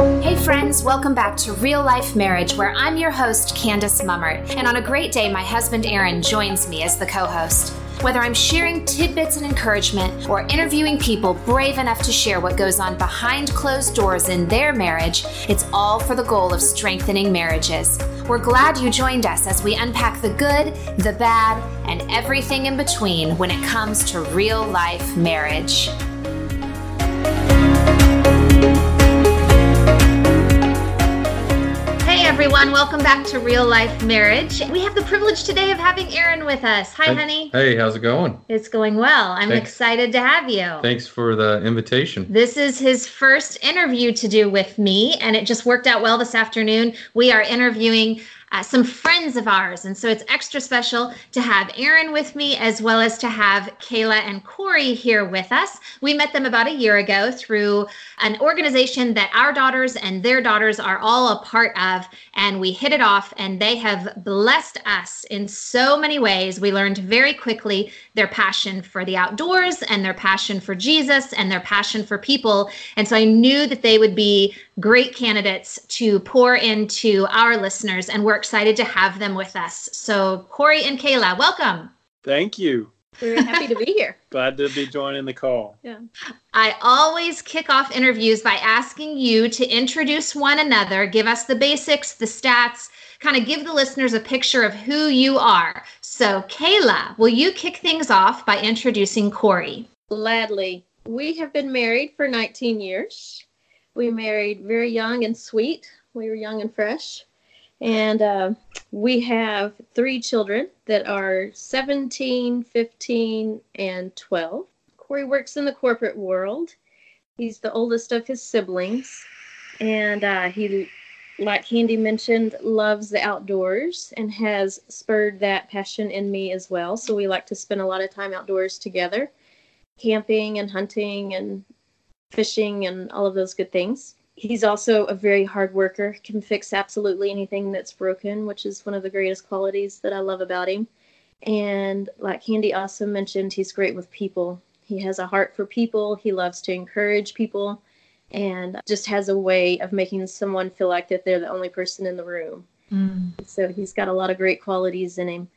Hey friends, welcome back to Real Life Marriage, where I'm your host, Candace Mummert. And on a great day, my husband Aaron joins me as the co host. Whether I'm sharing tidbits and encouragement or interviewing people brave enough to share what goes on behind closed doors in their marriage, it's all for the goal of strengthening marriages. We're glad you joined us as we unpack the good, the bad, and everything in between when it comes to real life marriage. Everyone. Welcome back to Real Life Marriage. We have the privilege today of having Aaron with us. Hi, hey, honey. Hey, how's it going? It's going well. I'm thanks, excited to have you. Thanks for the invitation. This is his first interview to do with me, and it just worked out well this afternoon. We are interviewing uh, some friends of ours. And so it's extra special to have Aaron with me as well as to have Kayla and Corey here with us. We met them about a year ago through an organization that our daughters and their daughters are all a part of. And we hit it off, and they have blessed us in so many ways. We learned very quickly their passion for the outdoors and their passion for Jesus and their passion for people. And so I knew that they would be great candidates to pour into our listeners, and we're excited to have them with us. So, Corey and Kayla, welcome. Thank you. We're happy to be here. Glad to be joining the call. Yeah. I always kick off interviews by asking you to introduce one another, give us the basics, the stats, kind of give the listeners a picture of who you are. So, Kayla, will you kick things off by introducing Corey? Gladly. We have been married for 19 years. We married very young and sweet. We were young and fresh. And uh, we have three children that are 17, 15, and 12. Corey works in the corporate world. He's the oldest of his siblings. And uh, he, like Candy mentioned, loves the outdoors and has spurred that passion in me as well. So we like to spend a lot of time outdoors together, camping and hunting and fishing and all of those good things. He's also a very hard worker, can fix absolutely anything that's broken, which is one of the greatest qualities that I love about him. And like Candy also mentioned, he's great with people. He has a heart for people, he loves to encourage people, and just has a way of making someone feel like that they're the only person in the room. Mm. So he's got a lot of great qualities in him.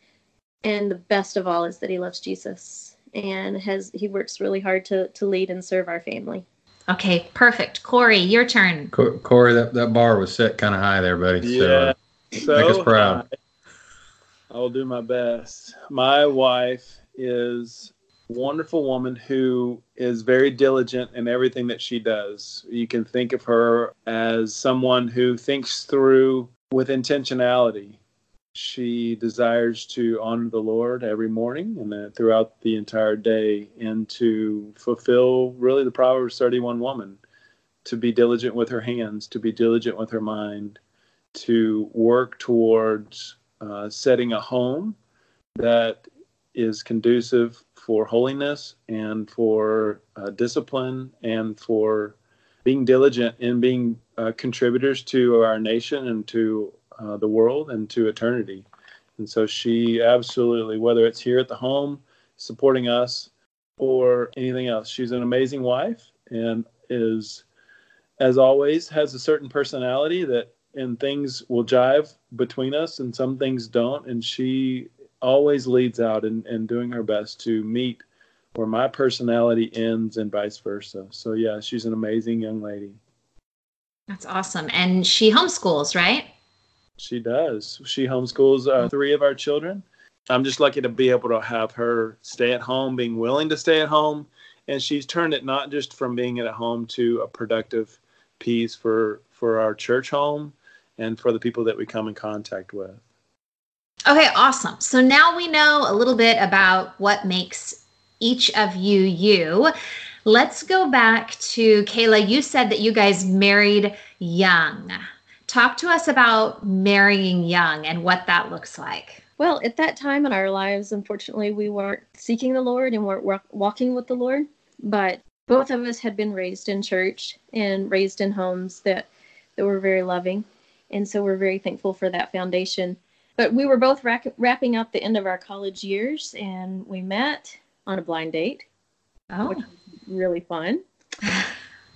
And the best of all is that he loves Jesus and has he works really hard to to lead and serve our family. Okay, perfect. Corey, your turn. Corey, that, that bar was set kind of high there, buddy. Uh, yeah. So, so make us proud. I'll do my best. My wife is a wonderful woman who is very diligent in everything that she does. You can think of her as someone who thinks through with intentionality she desires to honor the Lord every morning and throughout the entire day and to fulfill really the Proverbs 31 woman to be diligent with her hands, to be diligent with her mind, to work towards uh, setting a home that is conducive for holiness and for uh, discipline and for being diligent in being uh, contributors to our nation and to uh, the world and to eternity. And so she absolutely, whether it's here at the home supporting us or anything else, she's an amazing wife and is, as always, has a certain personality that and things will jive between us and some things don't. And she always leads out and, and doing her best to meet where my personality ends and vice versa. So yeah, she's an amazing young lady. That's awesome. And she homeschools, right? She does. She homeschools uh, three of our children. I'm just lucky to be able to have her stay at home, being willing to stay at home. And she's turned it not just from being at home to a productive piece for for our church home and for the people that we come in contact with. Okay, awesome. So now we know a little bit about what makes each of you you. Let's go back to Kayla. You said that you guys married young. Talk to us about marrying young and what that looks like. Well, at that time in our lives, unfortunately, we weren't seeking the Lord and weren't walking with the Lord. But both of us had been raised in church and raised in homes that, that were very loving. And so we're very thankful for that foundation. But we were both rack- wrapping up the end of our college years and we met on a blind date. Oh. Which was really fun.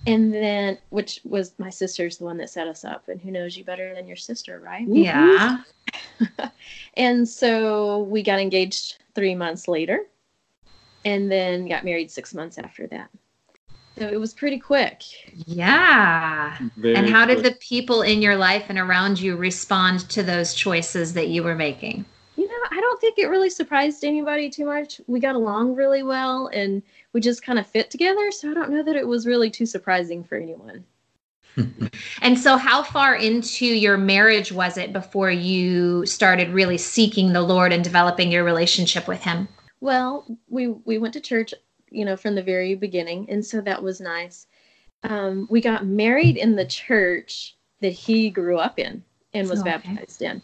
And then, which was my sister's the one that set us up, and who knows you better than your sister, right? Mm-hmm. Yeah. and so we got engaged three months later, and then got married six months after that. So it was pretty quick. Yeah. Very and how did the people in your life and around you respond to those choices that you were making? You know, I don't think it really surprised anybody too much. We got along really well and we just kind of fit together. So I don't know that it was really too surprising for anyone. And so, how far into your marriage was it before you started really seeking the Lord and developing your relationship with Him? Well, we we went to church, you know, from the very beginning, and so that was nice. Um, we got married in the church that he grew up in and was Okay. baptized in,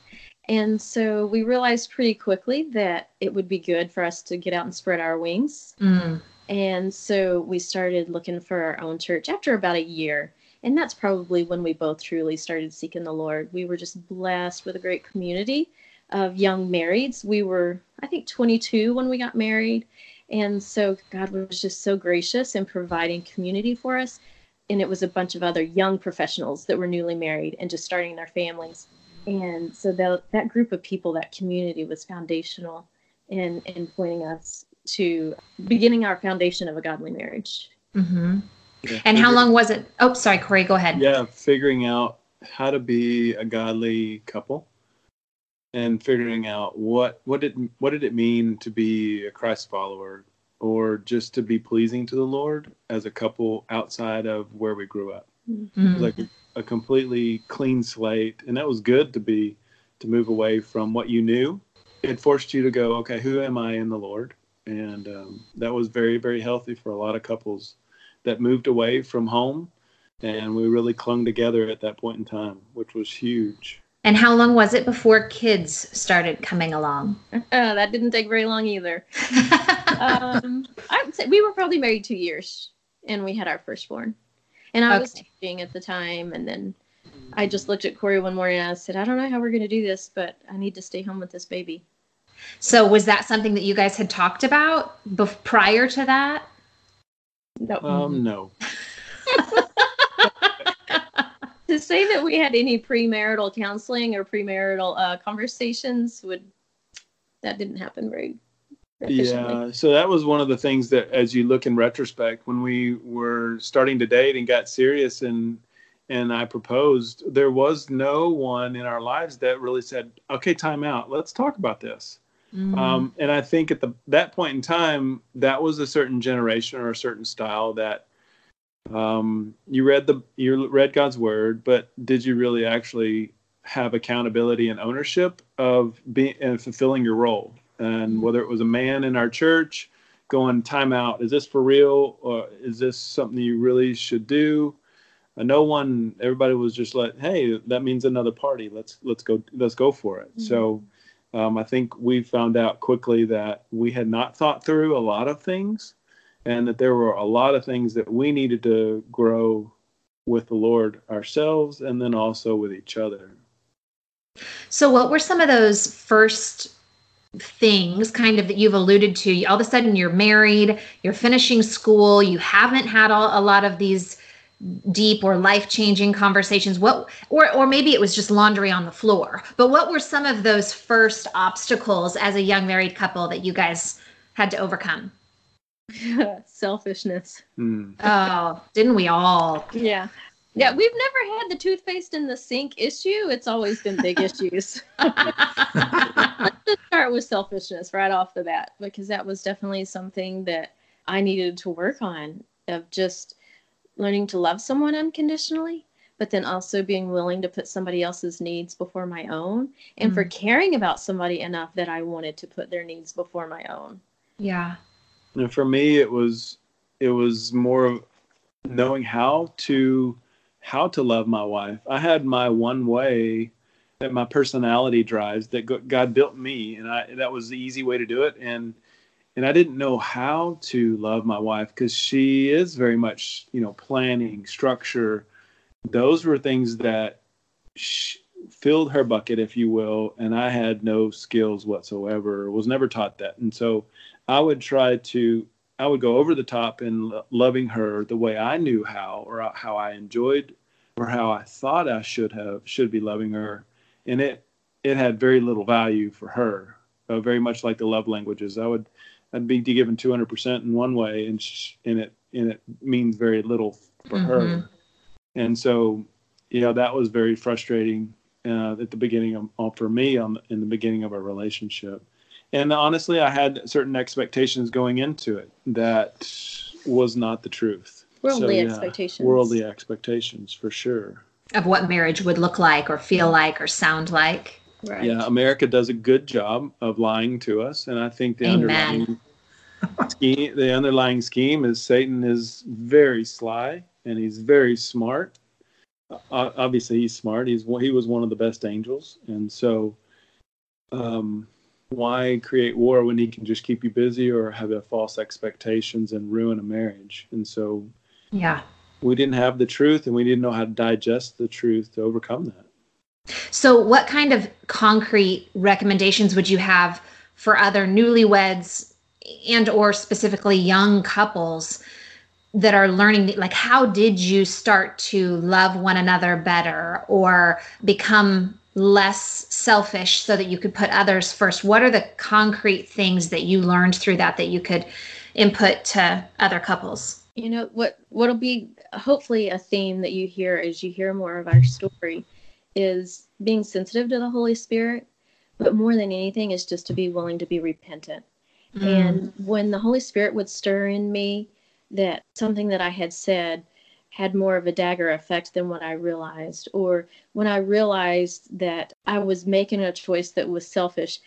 and so we realized pretty quickly that it would be good for us to get out and spread our wings. Mm. And so we started looking for our own church after about a year. And that's probably when we both truly started seeking the Lord. We were just blessed with a great community of young marrieds. We were, I think, 22 when we got married. And so God was just so gracious in providing community for us. And it was a bunch of other young professionals that were newly married and just starting their families. And so that, that group of people, that community was foundational in, in pointing us to beginning our foundation of a godly marriage. hmm Yeah, And how long was it? Oh, sorry, Corey, go ahead. Yeah, figuring out how to be a godly couple, and figuring out what what did what did it mean to be a Christ follower, or just to be pleasing to the Lord as a couple outside of where we grew up. It Mm. was like a completely clean slate, and that was good to be to move away from what you knew. It forced you to go, okay, who am I in the Lord? And um, that was very very healthy for a lot of couples that moved away from home and we really clung together at that point in time, which was huge. And how long was it before kids started coming along? Uh, that didn't take very long either. Um, I would say we were probably married two years, and we had our firstborn. And I was teaching at the time, and then I just looked at Corey one morning and I said, "I don't know how we're going to do this, but I need to stay home with this baby." So, was that something that you guys had talked about bef- prior to that? No, Um, no, to say that we had any premarital counseling or premarital uh, conversations would that didn't happen very yeah. So that was one of the things that, as you look in retrospect, when we were starting to date and got serious, and and I proposed, there was no one in our lives that really said, "Okay, time out. Let's talk about this." Mm. Um, and I think at the that point in time, that was a certain generation or a certain style that um, you read the you read God's word, but did you really actually have accountability and ownership of being and fulfilling your role? And whether it was a man in our church going time out, is this for real, or is this something you really should do? Uh, no one, everybody was just like, hey, that means another party. Let's let's go let's go for it. So um, I think we found out quickly that we had not thought through a lot of things and that there were a lot of things that we needed to grow with the Lord ourselves and then also with each other. So, what were some of those first things, kind of that you've alluded to? All of a sudden, you're married, you're finishing school, you haven't had all, a lot of these deep or life-changing conversations. What, or or maybe it was just laundry on the floor. But what were some of those first obstacles as a young married couple that you guys had to overcome? Selfishness. Hmm. Oh, didn't we all? Yeah. Yeah, we've never had the toothpaste in the sink issue. It's always been big issues. Let's just start with selfishness right off the bat because that was definitely something that I needed to work on of just learning to love someone unconditionally, but then also being willing to put somebody else's needs before my own and for mm. caring about somebody enough that I wanted to put their needs before my own. yeah. And for me, it was it was more of knowing how to how to love my wife. I had my one way that my personality drives that God built me, and I that was the easy way to do it. And and I didn't know how to love my wife because she is very much you know planning, structure. Those were things that filled her bucket, if you will, and I had no skills whatsoever. Was never taught that, and so I would try to I would go over the top in lo- loving her the way I knew how, or how I enjoyed, or how I thought I should have should be loving her, and it it had very little value for her. Uh, very much like the love languages, I would I'd be given 200 percent in one way, and sh- and it and it means very little for Mhm. her, and so you know that was very frustrating uh, at the beginning of uh, for me on in the beginning of our relationship and honestly i had certain expectations going into it that was not the truth Worldly yeah, expectations. worldly expectations for sure Of what marriage would look like or feel like or sound like. Right. yeah america does a good job of lying to us and i think the Amen. underlying scheme the underlying scheme is satan is very sly and he's very smart. Uh, obviously he's smart. He's he was one of the best angels. And so um why create war when he can just keep you busy or have a false expectations and ruin a marriage? And so Yeah. we didn't have the truth and we didn't know how to digest the truth to overcome that. So, what kind of concrete recommendations would you have for other newlyweds and or specifically young couples that are learning like how did you start to love one another better or become less selfish so that you could put others first? What are the concrete things that you learned through that that you could input to other couples? you know what what'll be hopefully a theme that you hear as you hear more of our story is being sensitive to the holy spirit but more than anything is just to be willing to be repentant Mm. and when the holy spirit would stir in me that something that i had said had more of a dagger effect than what i realized or when i realized that i was making a choice that was selfish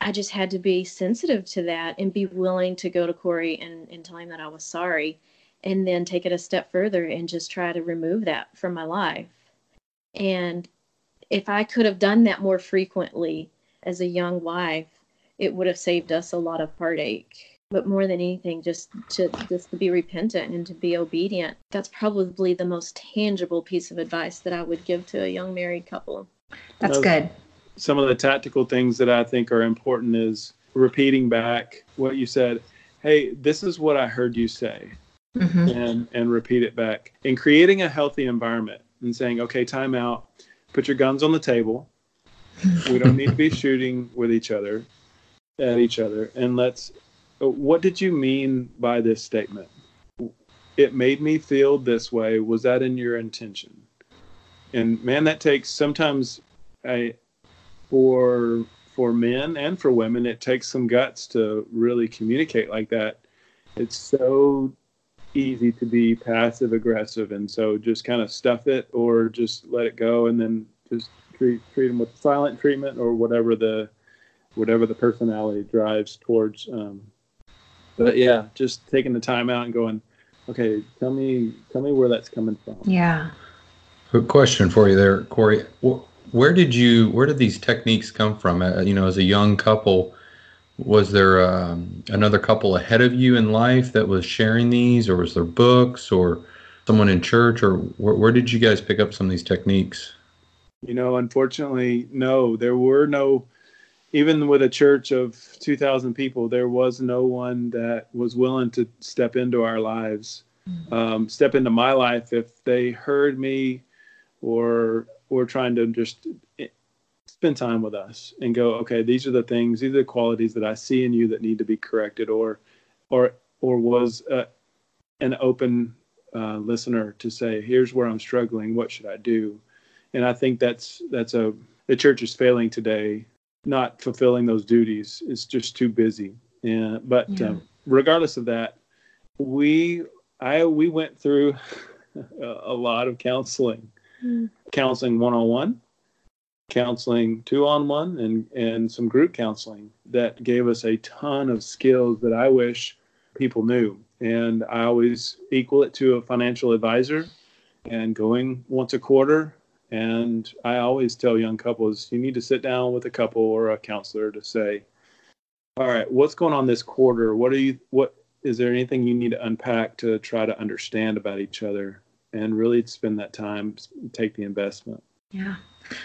i just had to be sensitive to that and be willing to go to corey and, and tell him that i was sorry and then take it a step further and just try to remove that from my life. And if I could have done that more frequently as a young wife, it would have saved us a lot of heartache. But more than anything, just to just to be repentant and to be obedient. That's probably the most tangible piece of advice that I would give to a young married couple. That's No. good. some of the tactical things that I think are important is repeating back what you said. Hey, this is what I heard you say, hmm and and repeat it back. And creating a healthy environment and saying, okay, time out. Put your guns on the table. We don't need to be shooting with each other, at each other, and let's. What did you mean by this statement? It made me feel this way. Was that in your intention? And man, that takes sometimes. I for for men and for women it takes some guts to really communicate like that it's so easy to be passive aggressive and so just kind of stuff it or just let it go and then just treat treat them with silent treatment or whatever the whatever the personality drives towards um but yeah just taking the time out and going okay tell me tell me where that's coming from Yeah. A question for you there, Corey. Where did you? Where did these techniques come from? Uh, you know, as a young couple, was there um, another couple ahead of you in life that was sharing these, or was there books, or someone in church, or where, where did you guys pick up some of these techniques? You know, unfortunately, no, there were no, even with a church of 2,000 people, there was no one that was willing to step into our lives, um, step into my life if they heard me or were trying to just spend time with us and go, okay, these are the things, these are the qualities that I see in you that need to be corrected, or or or was uh, an open uh, listener to say, here's where I'm struggling, what should I do? and I think that's that's a the church is failing today, not fulfilling those duties. It's just too busy. And but Yeah. um, regardless of that, we I we went through a, a lot of counseling, Mm. counseling one on one, counseling two on one, and and some group counseling that gave us a ton of skills that I wish people knew. And I always equal it to a financial advisor and going once a quarter and I always tell young couples, you need to sit down with a couple or a counselor to say, all right, what's going on this quarter? What are you, what, is there anything you need to unpack to try to understand about each other and really spend that time, take the investment? Yeah.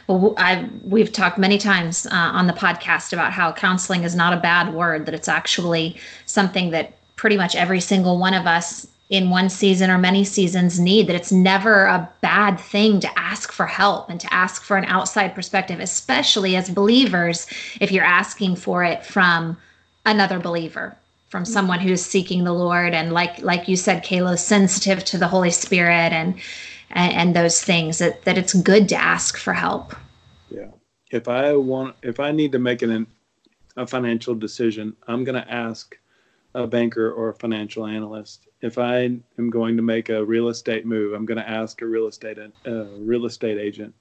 Well, I we've talked many times uh, on the podcast about how counseling is not a bad word; that it's actually something that pretty much every single one of us in one season or many seasons need that it's never a bad thing to ask for help and to ask for an outside perspective especially as believers if you're asking for it from another believer from mm-hmm. someone who's seeking the lord and like like you said kayla sensitive to the holy spirit and and, and those things that, that it's good to ask for help yeah if i want if i need to make an a financial decision i'm going to ask a banker or a financial analyst. If I am going to make a real estate move, I'm going to ask a real estate a real estate agent.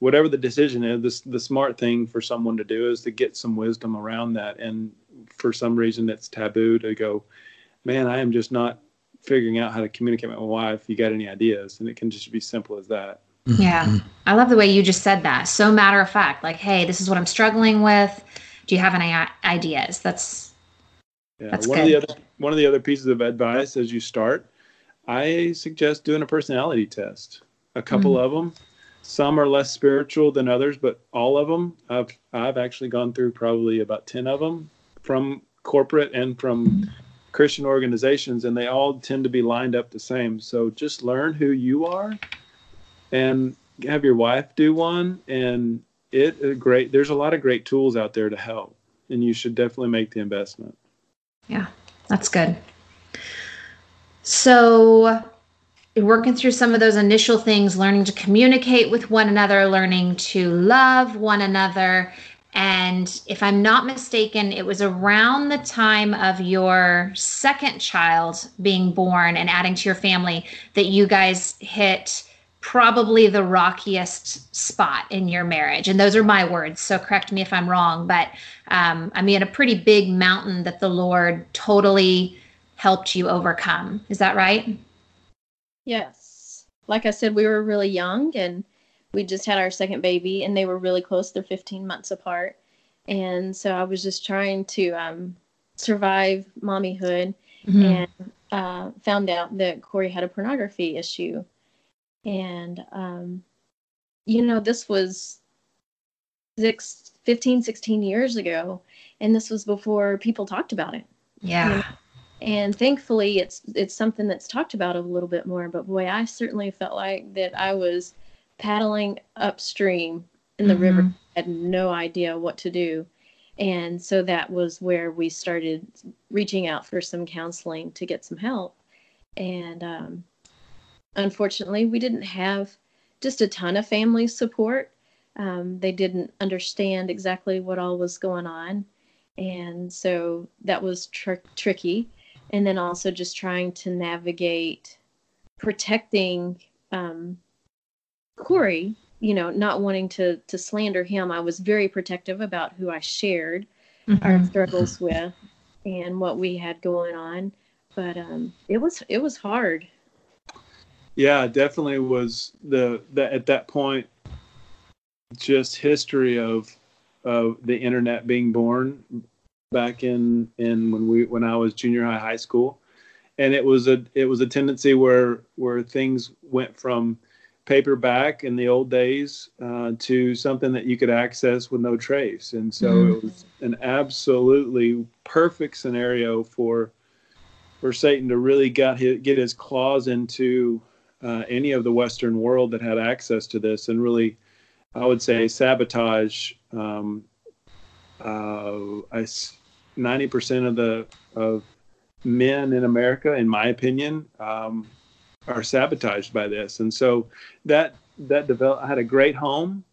Whatever the decision is, this, the smart thing for someone to do is to get some wisdom around that. And for some reason, it's taboo to go, man, I am just not figuring out how to communicate with my wife. You got any ideas? And it can just be simple as that. Mm-hmm. Yeah. I love the way you just said that. So matter of fact, like, hey, this is what I'm struggling with. Do you have any ideas? That's yeah, That's one good. of the other one of the other pieces of advice as you start, I suggest doing a personality test. A couple mm-hmm. of them. Some are less spiritual than others, but all of them, I've I've actually gone through probably about ten of them from corporate and from Christian organizations, and they all tend to be lined up the same. So just learn who you are, and have your wife do one, and it great. There's a lot of great tools out there to help, and you should definitely make the investment. Yeah, that's good. So, working through some of those initial things, learning to communicate with one another, learning to love one another. And if I'm not mistaken, it was around the time of your second child being born and adding to your family that you guys hit probably the rockiest spot in your marriage. And those are my words, so correct me if I'm wrong. But um, I mean, a pretty big mountain that the Lord totally helped you overcome. Is that right? Yes. Like I said, we were really young and we just had our second baby, and they were really close. They're 15 months apart. And so I was just trying to um, survive mommyhood mm-hmm. and uh, found out that Corey had a pornography issue and um, you know this was six, 15 16 years ago and this was before people talked about it. Yeah. You know? and thankfully it's it's something that's talked about a little bit more but boy i certainly felt like that i was paddling upstream in the mm-hmm. river had no idea what to do. And so that was where we started reaching out for some counseling to get some help. And um, unfortunately, we didn't have just a ton of family support. Um, they didn't understand exactly what all was going on. And so that was tr- tricky. And then also just trying to navigate protecting um, Corey, you know, not wanting to, to slander him. I was very protective about who I shared mm-hmm. our struggles with and what we had going on. But um, it was it was hard yeah definitely was the, the at that point just history of of the internet being born back in in when we when I was junior high high school and it was a it was a tendency where where things went from paperback in the old days uh, to something that you could access with no trace and so mm. it was an absolutely perfect scenario for for Satan to really get his, get his claws into uh, any of the Western world that had access to this and really, I would say, sabotage. Um, uh, I, 90% of the of men in America, in my opinion, um, are sabotaged by this, and so that that developed. I had a great home.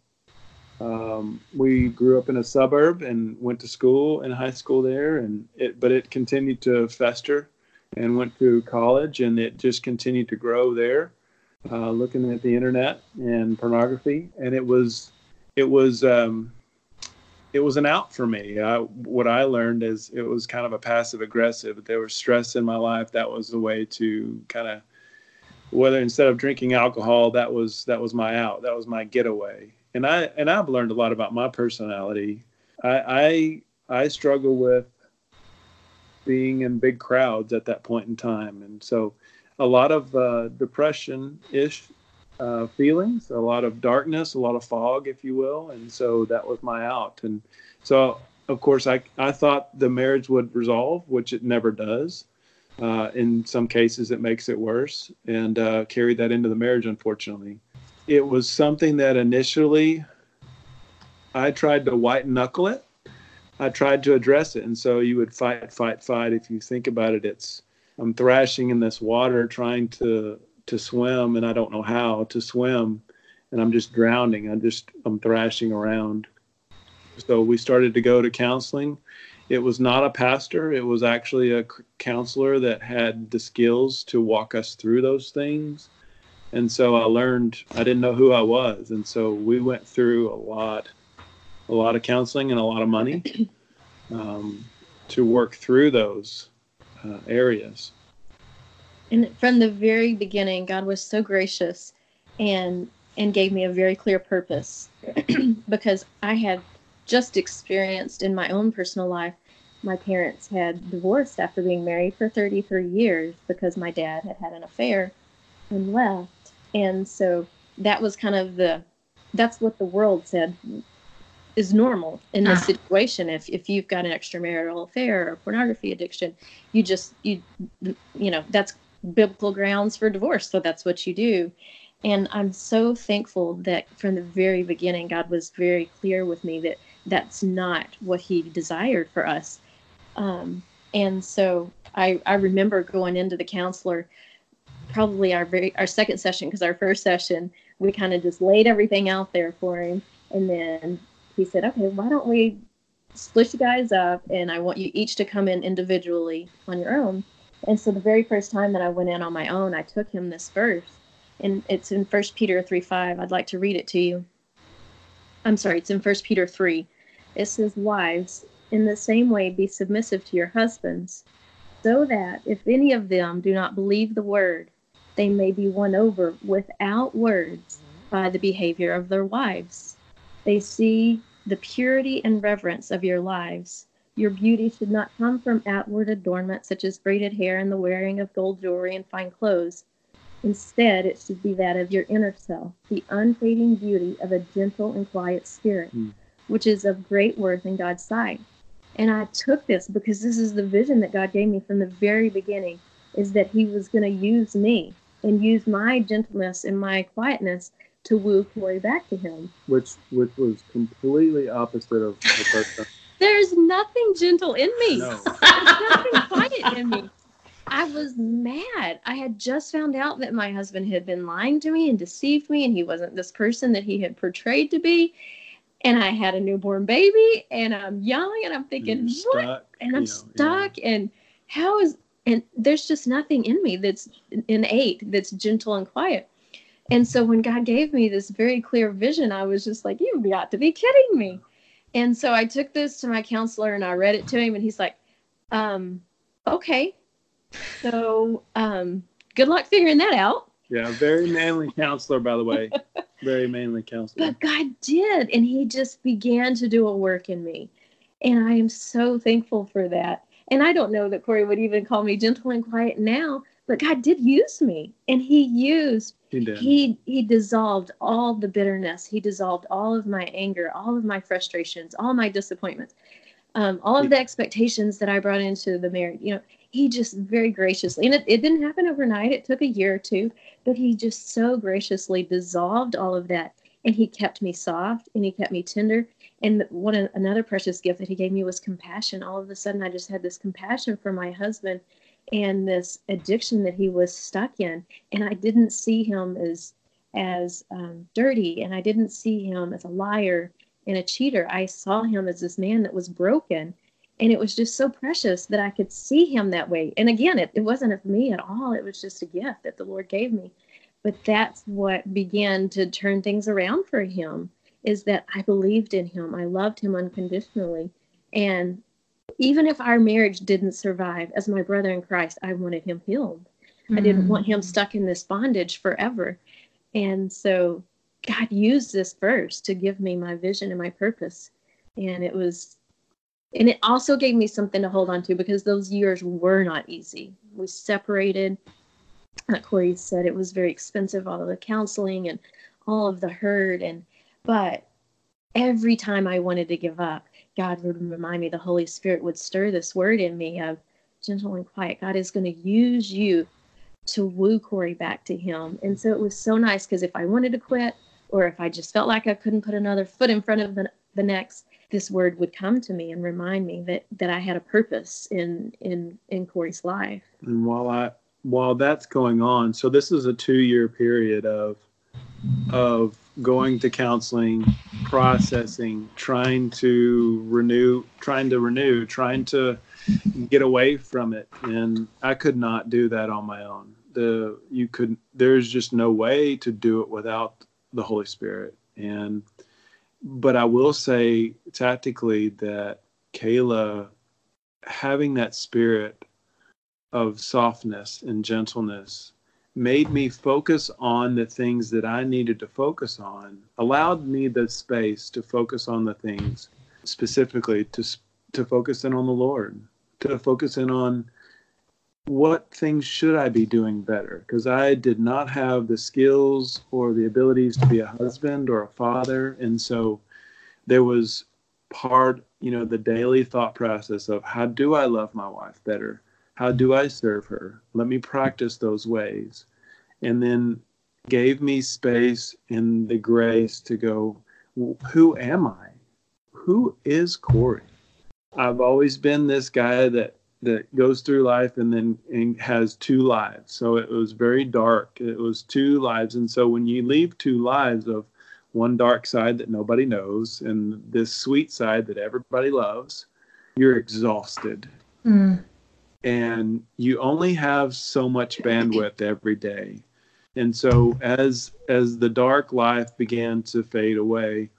Um, we grew up in a suburb and went to school and high school there, and it but it continued to fester and went through college, and it just continued to grow there. Uh, looking at the internet and pornography, and it was it was um, it was an out for me. I, what I learned is it was kind of a passive aggressive. There was stress in my life. That was the way to kind of whether instead of drinking alcohol, that was that was my out. That was my getaway. And I and I've learned a lot about my personality. I I, I struggle with being in big crowds at that point in time, and so a lot of uh, depression ish uh, feelings, a lot of darkness, a lot of fog, if you will. And so that was my out. And so, of course, I, I thought the marriage would resolve, which it never does. Uh, in some cases, it makes it worse and uh, carried that into the marriage, unfortunately. It was something that initially I tried to white knuckle it. I tried to address it. And so you would fight, fight, fight. If you think about it, it's I'm thrashing in this water trying to to swim and I don't know how to swim and I'm just drowning. I'm just I'm thrashing around. So we started to go to counseling. It was not a pastor, it was actually a counselor that had the skills to walk us through those things. And so I learned I didn't know who I was. And so we went through a lot a lot of counseling and a lot of money um, to work through those uh, areas. And from the very beginning, God was so gracious and and gave me a very clear purpose because I had just experienced in my own personal life my parents had divorced after being married for 33 years because my dad had had an affair and left and so that was kind of the that's what the world said is normal in this ah. situation. If if you've got an extramarital affair or pornography addiction you just you you know that's biblical grounds for divorce so that's what you do. And i'm so thankful that from the very beginning god was very clear with me that that's not what he desired for us. Um, and so i i remember going into the counselor probably our very our second session because our first session we kind of just laid everything out there for him. And then he said, okay, why don't we split you guys up and I want you each to come in individually on your own. And so the very first time that I went in on my own, I took him this verse. And it's in First Peter 3 5. I'd like to read it to you. I'm sorry, it's in First Peter 3. It says, Wives, in the same way be submissive to your husbands, so that if any of them do not believe the word, they may be won over without words by the behavior of their wives they see the purity and reverence of your lives. Your beauty should not come from outward adornment such as braided hair and the wearing of gold jewelry and fine clothes. Instead, it should be that of your inner self, the unfading beauty of a gentle and quiet spirit, mm. which is of great worth in God's sight. And I took this because this is the vision that God gave me from the very beginning is that he was going to use me and use my gentleness and my quietness to woo Corey back to him. Which which was completely opposite of the first time. There's nothing gentle in me. No. There's nothing quiet in me. I was mad. I had just found out that my husband had been lying to me and deceived me, and he wasn't this person that he had portrayed to be. And I had a newborn baby, and I'm young, and I'm thinking, and what? Stuck, and I'm know, stuck, yeah. and how is and there's just nothing in me that's innate that's gentle and quiet. And so when God gave me this very clear vision, I was just like, You've got to be kidding me. And so I took this to my counselor and I read it to him, and he's like, um, Okay. So um, good luck figuring that out. Yeah, very manly counselor, by the way. very manly counselor. But God did. And he just began to do a work in me. And I am so thankful for that. And I don't know that Corey would even call me gentle and quiet now, but God did use me. And he used he did. He he dissolved all the bitterness. He dissolved all of my anger, all of my frustrations, all my disappointments, um, all of the expectations that I brought into the marriage. You know, he just very graciously, and it, it didn't happen overnight. It took a year or two, but he just so graciously dissolved all of that, and he kept me soft and he kept me tender. And one another precious gift that he gave me was compassion. All of a sudden, I just had this compassion for my husband and this addiction that he was stuck in and i didn't see him as as um, dirty and i didn't see him as a liar and a cheater. I saw him as this man that was broken and it was just so precious that i could see him that way. And again it, it wasn't of me at all. It was just a gift that the lord gave me. But that's what began to turn things around for him is that i believed in him. I loved him unconditionally. And even if our marriage didn't survive, as my brother in Christ, I wanted him healed. Mm. I didn't want him stuck in this bondage forever. And so God used this verse to give me my vision and my purpose. And it was, and it also gave me something to hold on to because those years were not easy. We separated. Like Corey said, it was very expensive, all of the counseling and all of the hurt. And, but every time I wanted to give up, God would remind me, the Holy Spirit would stir this word in me of gentle and quiet. God is going to use you to woo Corey back to Him. And so it was so nice because if I wanted to quit or if I just felt like I couldn't put another foot in front of the, the next, this word would come to me and remind me that that I had a purpose in in in Corey's life. And while I while that's going on, so this is a two year period of of going to counseling, processing, trying to renew, trying to renew, trying to get away from it. And I could not do that on my own. The you could there's just no way to do it without the Holy Spirit. And but I will say tactically that Kayla having that spirit of softness and gentleness made me focus on the things that I needed to focus on, allowed me the space to focus on the things specifically to to focus in on the Lord, to focus in on what things should I be doing better. Because I did not have the skills or the abilities to be a husband or a father. And so there was part you know the daily thought process of how do I love my wife better how do I serve her? Let me practice those ways. And then gave me space and the grace to go, who am I? Who is Corey? I've always been this guy that that goes through life and then and has two lives. So it was very dark. It was two lives. And so when you leave two lives of one dark side that nobody knows and this sweet side that everybody loves, you're exhausted. Mm and you only have so much bandwidth every day. And so as as the dark life began to fade away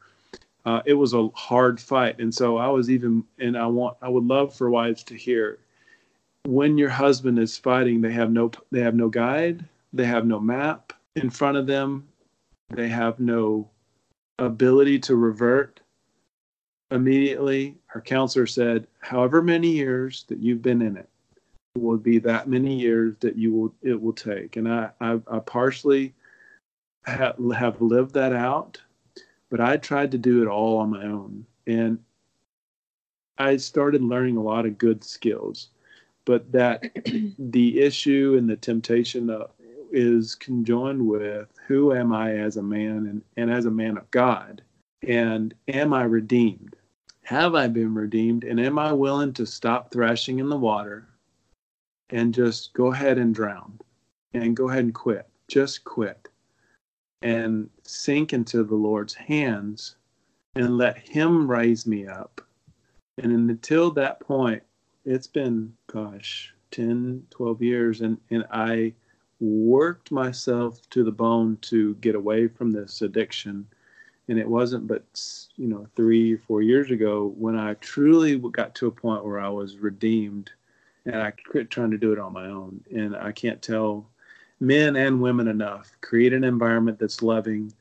uh, it was a hard fight. And so i was even and i want i would love for wives to hear when your husband is fighting they have no they have no guide they have no map in front of them they have no ability to revert immediately. Her counselor said however many years that you've been in it will be that many years that you will it will take. And i i, I partially have, have lived that out but i tried to do it all on my own. And i started learning a lot of good skills but that the issue and the temptation uh, is conjoined with who am i as a man and, and as a man of god? And am i redeemed? Have i been redeemed? And am i willing to stop thrashing in the water and just go ahead and drown and go ahead and quit. Just quit and sink into the Lord's hands and let Him raise me up. And until that point, it's been, gosh, 10, 12 years, and, and I worked myself to the bone to get away from this addiction. And it wasn't but, you know, three, four years ago when I truly got to a point where I was redeemed and I quit trying to do it on my own. And I can't tell men and women enough. Create an environment that's loving.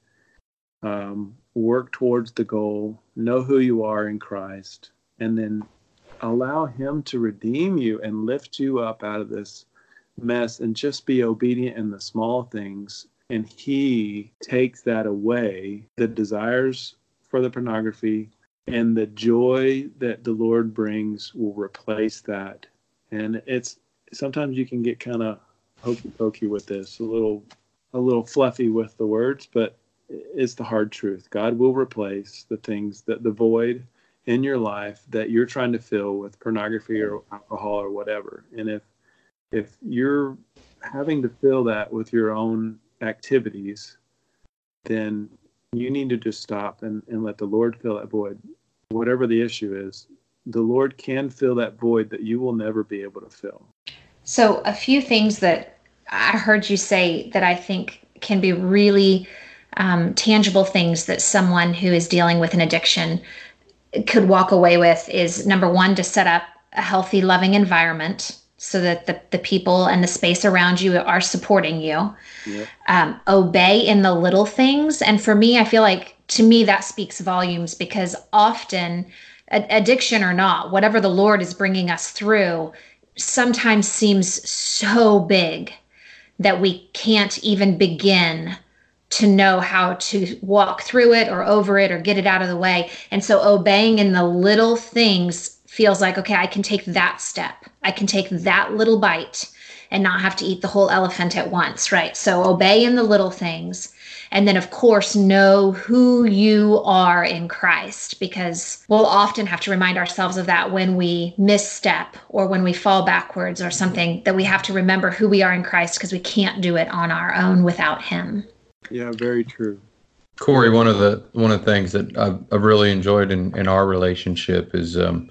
Um, work towards the goal. Know who you are in Christ, and then allow Him to redeem you and lift you up out of this mess. And just be obedient in the small things. And He takes that away. The desires for the pornography and the joy that the Lord brings will replace that and it's sometimes you can get kind of hokey pokey with this, a little a little fluffy with the words, but it's the hard truth. God will replace the things that the void in your life that you're trying to fill with pornography or alcohol or whatever. And if if you're having to fill that with your own activities, then you need to just stop and, and let the Lord fill that void. Whatever the issue is, the Lord can fill that void that you will never be able to fill. So, a few things that I heard you say that I think can be really um, tangible things that someone who is dealing with an addiction could walk away with is number one, to set up a healthy, loving environment so that the, the people and the space around you are supporting you. Yep. Um, obey in the little things. And for me, I feel like to me that speaks volumes because often addiction or not, whatever the Lord is bringing us through, sometimes seems so big that we can't even begin to know how to walk through it or over it or get it out of the way. And so obeying in the little things feels like, okay, I can take that step I can take that little bite and not have to eat the whole elephant at once, right? So obey in the little things. And then, of course, know who you are in Christ because we'll often have to remind ourselves of that when we misstep or when we fall backwards or something, that we have to remember who we are in Christ because we can't do it on our own without Him. Yeah, very true. Corey, one of the one of the things that I've, I've really enjoyed in, in our relationship is um,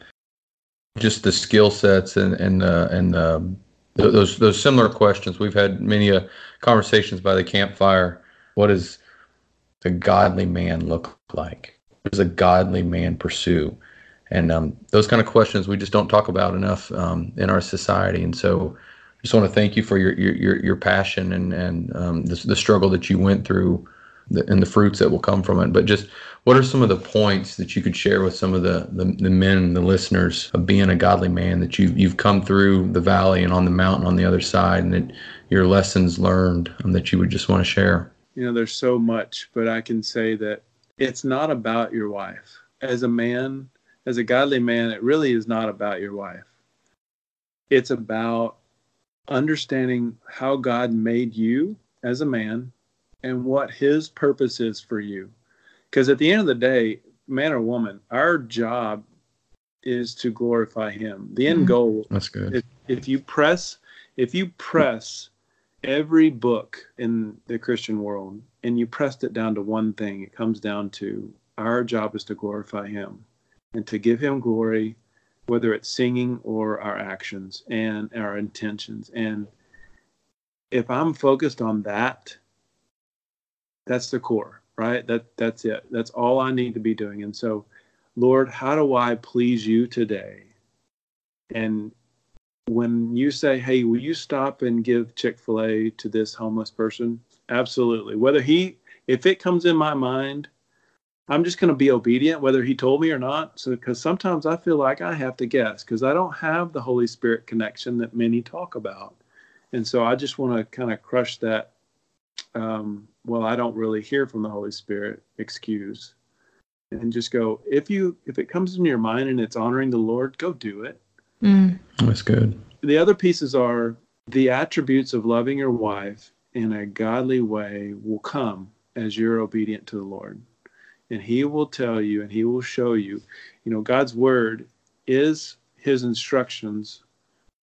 just the skill sets and and uh, and um, those those similar questions. We've had many uh, conversations by the campfire. What does a godly man look like? What does a godly man pursue? And um, those kind of questions we just don't talk about enough um, in our society. And so, I just want to thank you for your your your, passion and and um, the, the struggle that you went through, the, and the fruits that will come from it. But just what are some of the points that you could share with some of the, the, the men, and the listeners of being a godly man that you you've come through the valley and on the mountain on the other side, and that your lessons learned um, that you would just want to share? You know, there's so much, but I can say that it's not about your wife. As a man, as a godly man, it really is not about your wife. It's about understanding how God made you as a man and what his purpose is for you because at the end of the day, man or woman, our job is to glorify Him. The end mm-hmm. goal. That's good. If, if you press, if you press every book in the Christian world and you pressed it down to one thing, it comes down to our job is to glorify Him and to give Him glory, whether it's singing or our actions and our intentions. And if I'm focused on that, that's the core right? That that's it. That's all I need to be doing. And so, Lord, how do I please you today? And when you say, "Hey, will you stop and give Chick-fil-A to this homeless person?" Absolutely. Whether he if it comes in my mind, I'm just going to be obedient whether he told me or not. So cuz sometimes I feel like I have to guess cuz I don't have the Holy Spirit connection that many talk about. And so I just want to kind of crush that um, well, I don't really hear from the Holy Spirit excuse. And just go, if you if it comes in your mind and it's honoring the Lord, go do it. Mm. That's good. The other pieces are the attributes of loving your wife in a godly way will come as you're obedient to the Lord. And he will tell you and he will show you. You know, God's word is his instructions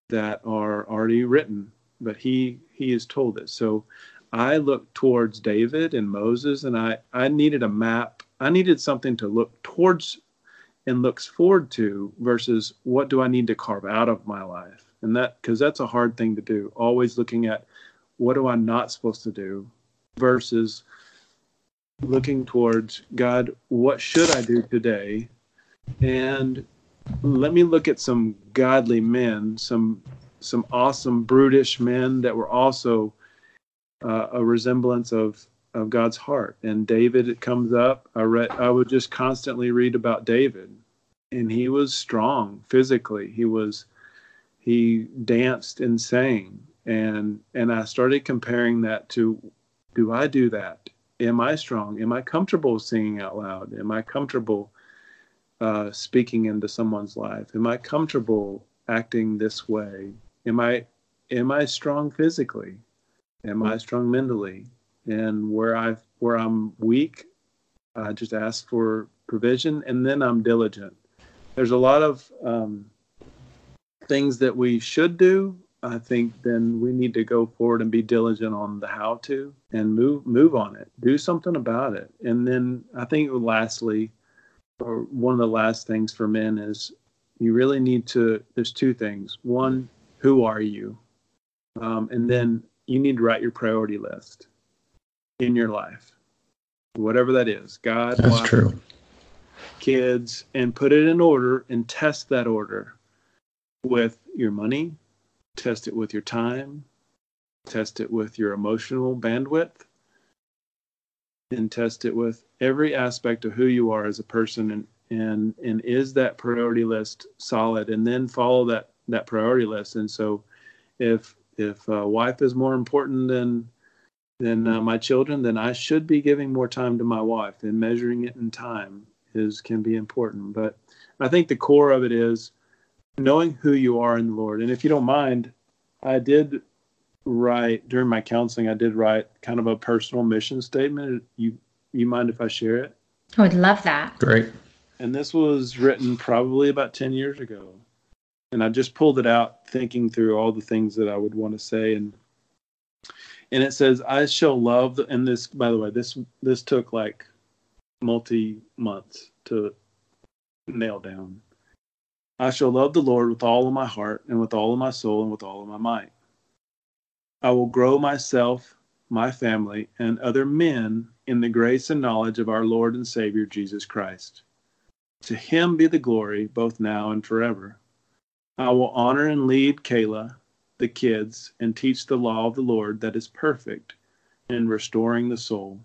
that are already written, but he he has told us. So I looked towards David and Moses, and I, I needed a map. I needed something to look towards and looks forward to versus what do I need to carve out of my life. And that, because that's a hard thing to do, always looking at what do I not supposed to do versus looking towards God, what should I do today? And let me look at some godly men, some some awesome brutish men that were also uh, a resemblance of of God's heart. And David, it comes up. I read. I would just constantly read about David, and he was strong physically. He was. He danced and sang, and and I started comparing that to, do I do that? Am I strong? Am I comfortable singing out loud? Am I comfortable uh, speaking into someone's life? Am I comfortable acting this way? Am I am I strong physically? Am I strong mentally? And where I where I'm weak, I just ask for provision, and then I'm diligent. There's a lot of um, things that we should do. I think then we need to go forward and be diligent on the how to and move move on it. Do something about it. And then I think lastly, or one of the last things for men is you really need to. There's two things. One, who are you? Um, and then you need to write your priority list in your life, whatever that is. God, that's wife, true. Kids, and put it in order and test that order with your money, test it with your time, test it with your emotional bandwidth, and test it with every aspect of who you are as a person and and and is that priority list solid and then follow that that priority list and so if if a wife is more important than than uh, my children, then I should be giving more time to my wife. And measuring it in time is can be important. But I think the core of it is knowing who you are in the Lord. And if you don't mind, I did write during my counseling. I did write kind of a personal mission statement. You you mind if I share it? I would love that. Great. And this was written probably about ten years ago, and I just pulled it out, thinking through all the things that I would want to say and. And it says, "I shall love." The, and this, by the way, this this took like multi months to nail down. I shall love the Lord with all of my heart and with all of my soul and with all of my might. I will grow myself, my family, and other men in the grace and knowledge of our Lord and Savior Jesus Christ. To him be the glory both now and forever. I will honor and lead Kayla, the kids, and teach the law of the Lord that is perfect in restoring the soul.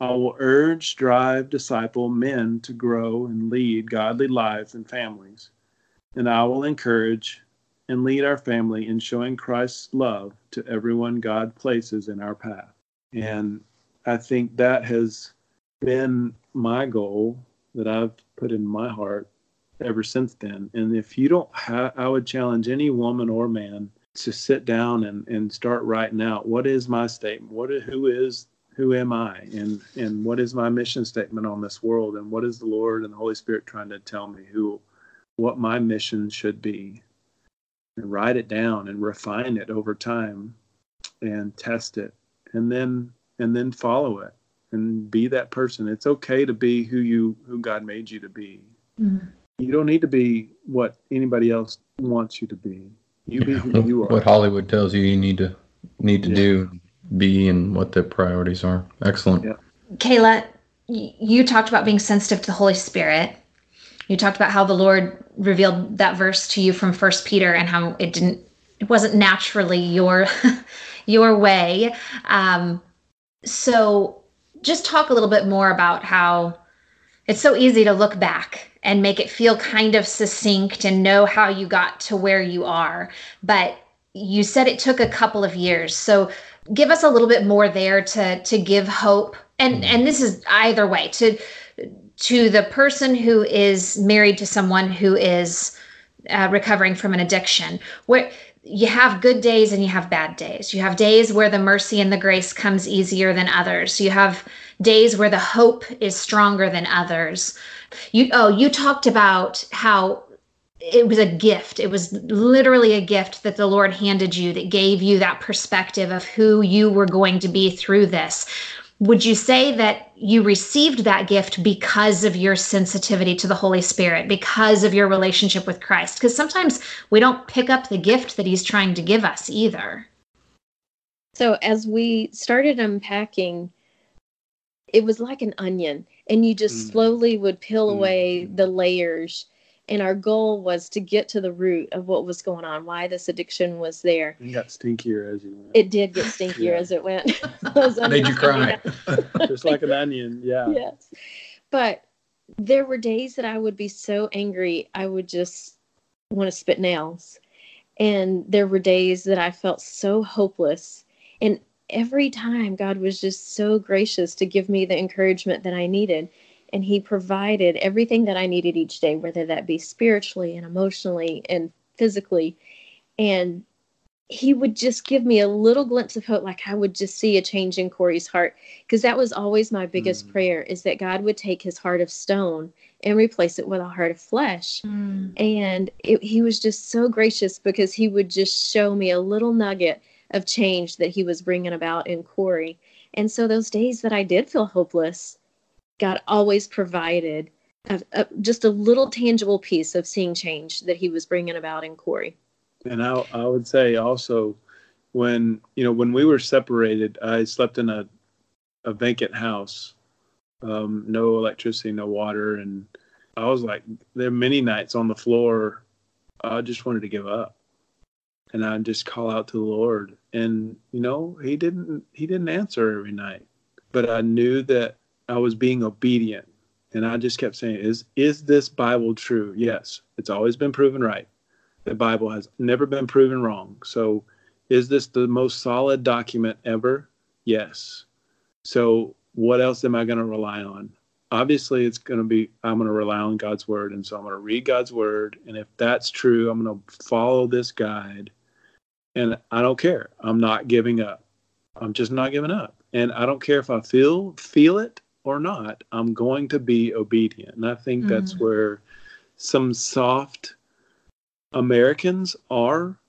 I will urge, drive, disciple men to grow and lead godly lives and families. And I will encourage and lead our family in showing Christ's love to everyone God places in our path. And I think that has been my goal that I've put in my heart ever since then. And if you don't I would challenge any woman or man to sit down and, and start writing out what is my statement? What is, who is who am I and and what is my mission statement on this world and what is the Lord and the Holy Spirit trying to tell me who what my mission should be and write it down and refine it over time and test it and then and then follow it and be that person it's okay to be who you who God made you to be mm-hmm. You don't need to be what anybody else wants you to be you be who you are what Hollywood tells you you need to need to yeah. do be and what the priorities are. Excellent. Yeah. Kayla, you talked about being sensitive to the Holy Spirit. You talked about how the Lord revealed that verse to you from First Peter and how it didn't it wasn't naturally your your way. Um, so just talk a little bit more about how it's so easy to look back and make it feel kind of succinct and know how you got to where you are. But you said it took a couple of years. So give us a little bit more there to to give hope and mm-hmm. and this is either way to to the person who is married to someone who is uh, recovering from an addiction where you have good days and you have bad days you have days where the mercy and the grace comes easier than others you have days where the hope is stronger than others you oh you talked about how it was a gift. It was literally a gift that the Lord handed you that gave you that perspective of who you were going to be through this. Would you say that you received that gift because of your sensitivity to the Holy Spirit, because of your relationship with Christ? Because sometimes we don't pick up the gift that He's trying to give us either. So, as we started unpacking, it was like an onion, and you just mm. slowly would peel mm. away the layers and our goal was to get to the root of what was going on, why this addiction was there. It got stinkier as you went. It did get stinkier yeah. as it went. Made you cry. Just like an onion, yeah. Yes. But there were days that I would be so angry, I would just want to spit nails. And there were days that I felt so hopeless. And every time, God was just so gracious to give me the encouragement that I needed and he provided everything that I needed each day, whether that be spiritually and emotionally and physically. And he would just give me a little glimpse of hope, like I would just see a change in Corey's heart. Because that was always my biggest mm. prayer is that God would take his heart of stone and replace it with a heart of flesh. Mm. And it, he was just so gracious because he would just show me a little nugget of change that he was bringing about in Corey. And so those days that I did feel hopeless, God always provided a, a, just a little tangible piece of seeing change that he was bringing about in Corey. And I, I would say also when, you know, when we were separated, I slept in a, a vacant house, um, no electricity, no water. And I was like, there are many nights on the floor. I just wanted to give up and I'd just call out to the Lord. And, you know, he didn't, he didn't answer every night, but I knew that I was being obedient. And I just kept saying, is, is this Bible true? Yes, it's always been proven right. The Bible has never been proven wrong. So is this the most solid document ever? Yes. So what else am I going to rely on? obviously it's going to be i'm going to rely on god's word and so i'm going to read god's word and if that's true i'm going to follow this guide and i don't care. I'm not giving up. I'm just not giving up. And i don't care if i feel feel it or not i'm going to be obedient. And i think mm-hmm. that's where some soft americans are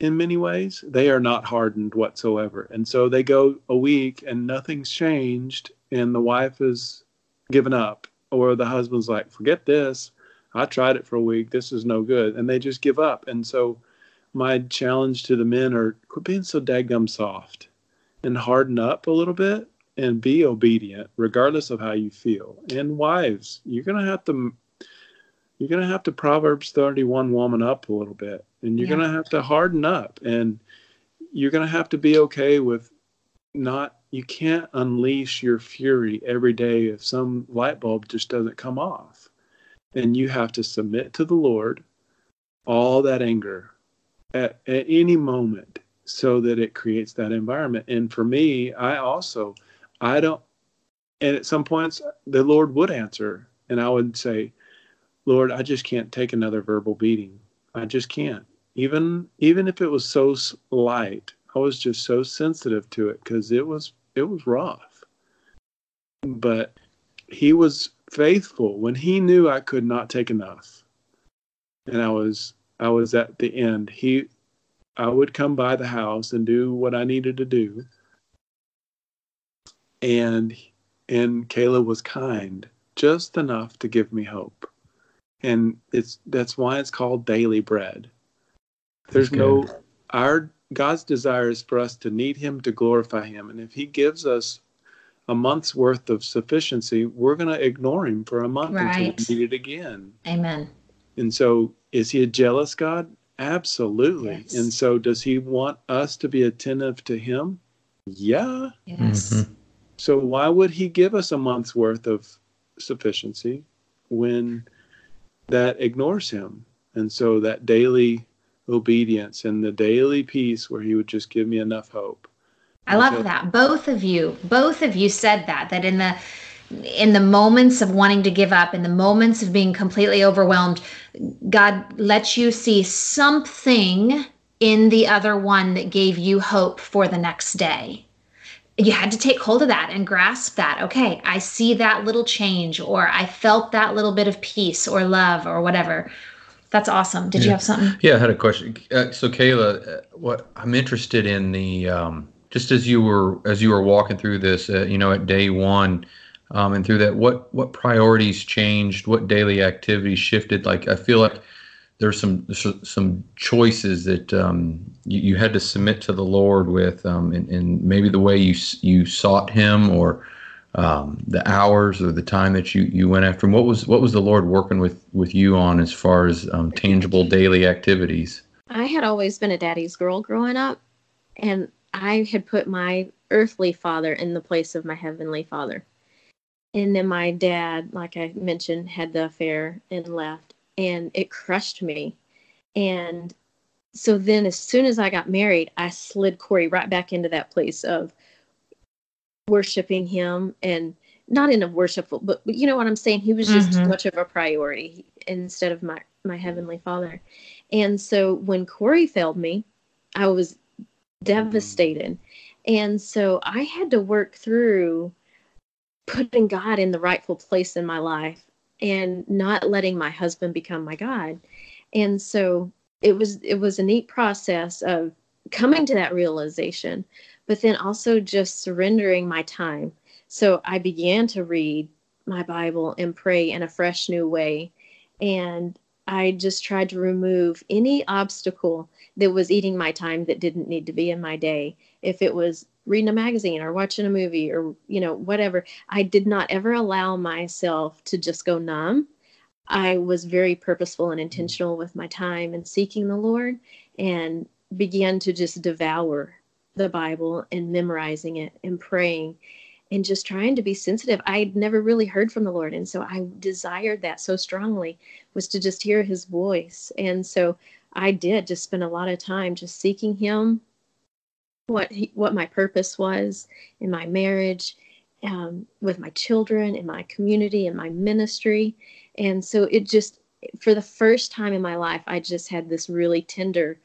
in many ways. They are not hardened whatsoever. And so they go a week and nothing's changed and the wife is given up or the husband's like forget this. I tried it for a week. This is no good. And they just give up. And so my challenge to the men are quit being so daggum soft and harden up a little bit and be obedient regardless of how you feel and wives you're gonna have to you're gonna have to proverbs 31 woman up a little bit and you're yeah. gonna have to harden up and you're gonna have to be okay with not you can't unleash your fury every day if some light bulb just doesn't come off. And you have to submit to the Lord all that anger at, at any moment so that it creates that environment. And for me, I also, I don't, and at some points the Lord would answer and I would say, Lord, I just can't take another verbal beating. I just can't. Even even if it was so light, I was just so sensitive to it because it was it was rough. But he was faithful when he knew I could not take enough. And I was I was at the end. He I would come by the house and do what I needed to do. And and Kayla was kind, just enough to give me hope. And it's that's why it's called daily bread. There's no our God's desire is for us to need Him to glorify Him. And if He gives us a month's worth of sufficiency, we're going to ignore Him for a month right. until we need it again. Amen. And so, is He a jealous God? Absolutely. Yes. And so, does He want us to be attentive to Him? Yeah. Yes. Mm-hmm. So, why would He give us a month's worth of sufficiency when that ignores Him? And so, that daily obedience and the daily peace where he would just give me enough hope. I love so, that. Both of you, both of you said that that in the in the moments of wanting to give up, in the moments of being completely overwhelmed, God lets you see something in the other one that gave you hope for the next day. You had to take hold of that and grasp that. Okay, I see that little change, or I felt that little bit of peace or love or whatever that's awesome. Did yeah. you have something? Yeah, I had a question. Uh, so, Kayla, uh, what I'm interested in the um, just as you were as you were walking through this, uh, you know, at day one, um, and through that, what what priorities changed? What daily activities shifted? Like, I feel like there's some some choices that um, you, you, had to submit to the Lord with, um, and, and maybe the way you you sought Him or um, the hours or the time that you, you went after? him What was what was the Lord working with with you on as far as um, tangible daily activities? I had always been a daddy's girl growing up, and I had put my earthly father in the place of my heavenly father. And then my dad, like I mentioned, had the affair and left, and it crushed me. And so then, as soon as I got married, I slid Corey right back into that place of worshiping him and not in a worshipful but, but you know what i'm saying he was just mm-hmm. too much of a priority instead of my my heavenly father and so when corey failed me i was devastated and so i had to work through putting god in the rightful place in my life and not letting my husband become my god and so it was it was a neat process of coming to that realization but then also just surrendering my time. So I began to read my Bible and pray in a fresh new way. And I just tried to remove any obstacle that was eating my time that didn't need to be in my day. If it was reading a magazine or watching a movie or, you know, whatever, I did not ever allow myself to just go numb. I was very purposeful and intentional with my time and seeking the Lord and began to just devour the Bible and memorizing it and praying and just trying to be sensitive. I'd never really heard from the Lord. And so I desired that so strongly was to just hear his voice. And so I did just spend a lot of time just seeking him, what he, what my purpose was in my marriage um, with my children in my community in my ministry. And so it just, for the first time in my life, I just had this really tender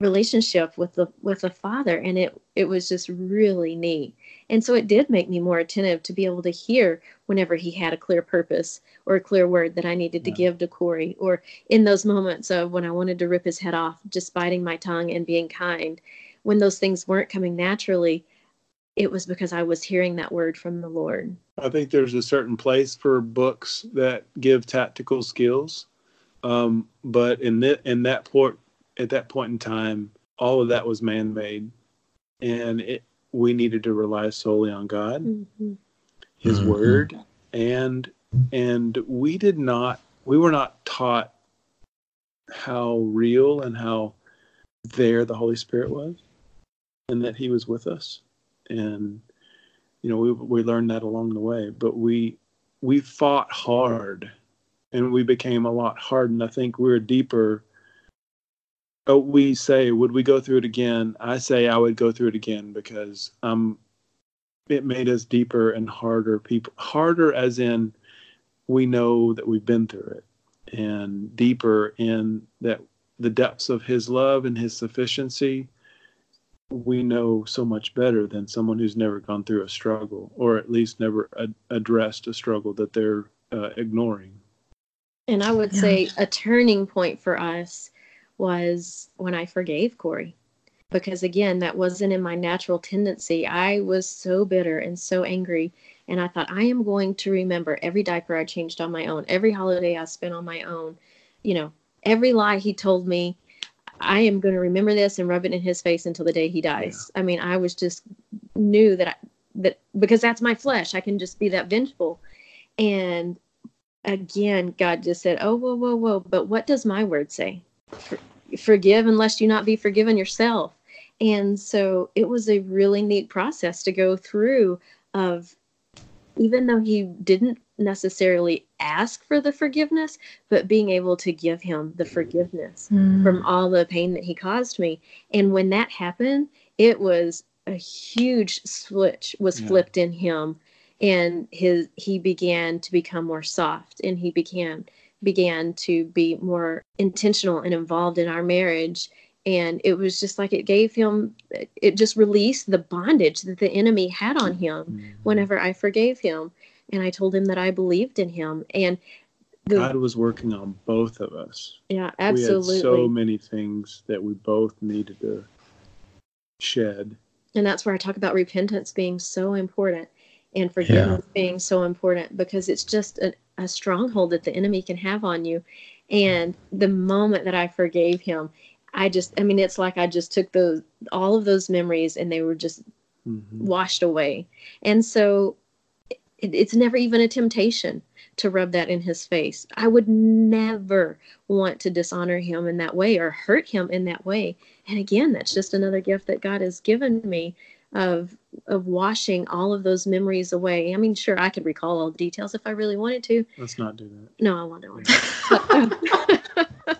relationship with the with the father. And it it was just really neat. And so it did make me more attentive to be able to hear whenever he had a clear purpose or a clear word that i needed to give to corey or in those moments of when i wanted to rip his head off just biting my tongue and being kind when those things weren't coming naturally it was because i was hearing that word from the lord i think there's a certain place for books that give tactical skills um, but in that in that port at that point in time, all of that was man made. And it, we needed to rely solely on God, mm-hmm. His mm-hmm. Word, and and we did not we were not taught how real and how there the Holy Spirit was, and that He was with us, and you know we we learned that along the way. But we we fought hard, and we became a lot hardened. I think we we're deeper oh, we say, would we go through it again? I say I would go through it again because um, it made us deeper and harder people. Harder as in we know that we've been through it, and deeper in that the depths of His love and His sufficiency. We know so much better than someone who's never gone through a struggle, or at least never ad- addressed a struggle that they're uh, ignoring. And I would yeah. say a turning point for us was when I forgave Corey. Because again, that wasn't in my natural tendency. I was so bitter and so angry. And I thought, I am going to remember every diaper I changed on my own, every holiday I spent on my own, you know, every lie he told me. I am going to remember this and rub it in his face until the day he dies. Yeah. I mean, I was just knew that I, that because that's my flesh, I can just be that vengeful. And again, God just said, "Oh, whoa, whoa, whoa!" But what does my word say? for, forgive unless you not be forgiven yourself. And so it was a really neat process to go through of even though he didn't necessarily ask for the forgiveness, but being able to give him the forgiveness mm. from all the pain that he caused me. And when that happened, it was a huge switch was yeah. flipped in him and his he began to become more soft and he began began to be more intentional and involved in our marriage and it was just like it gave him it just released the bondage that the enemy had on him mm-hmm. whenever i forgave him and i told him that i believed in him and the, god was working on both of us yeah absolutely we had so many things that we both needed to shed and that's where i talk about repentance being so important and forgiveness yeah. being so important because it's just a, a stronghold that the enemy can have on you. And the moment that I forgave him, I just, I mean, it's like I just took those, all of those memories and they were just mm-hmm. washed away. And so it, it's never even a temptation to rub that in his face. I would never want to dishonor him in that way or hurt him in that way. And again, that's just another gift that God has given me of of washing all of those memories away. I mean, sure, I could recall all the details if I really wanted to. Let's not do that. No, I won't do it.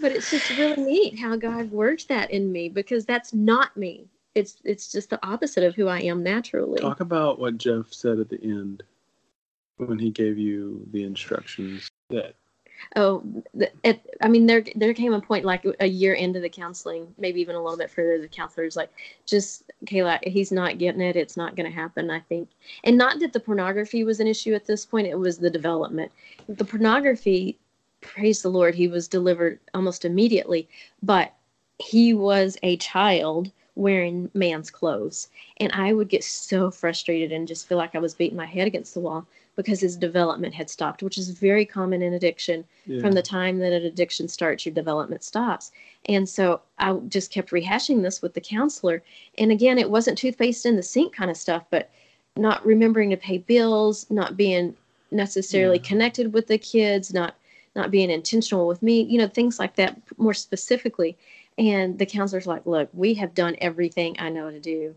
but it's just really neat how God worked that in me because that's not me. It's it's just the opposite of who I am naturally. Talk about what Jeff said at the end when he gave you the instructions that oh it, i mean there there came a point like a year into the counseling maybe even a little bit further the counselor's like just kayla he's not getting it. It's not going to happen i think. And not that the pornography was an issue at this point it was the development. The pornography praise the lord he was delivered almost immediately but he was a child wearing man's clothes and i would get so frustrated and just feel like i was beating my head against the wall because his development had stopped, which is very common in addiction. Yeah. From the time that an addiction starts, your development stops. And so I just kept rehashing this with the counselor. And again, it wasn't toothpaste in the sink kind of stuff, but not remembering to pay bills, not being necessarily yeah. connected with the kids, not not being intentional with me, you know, things like that more specifically. And the counselor's like, look, we have done everything I know to do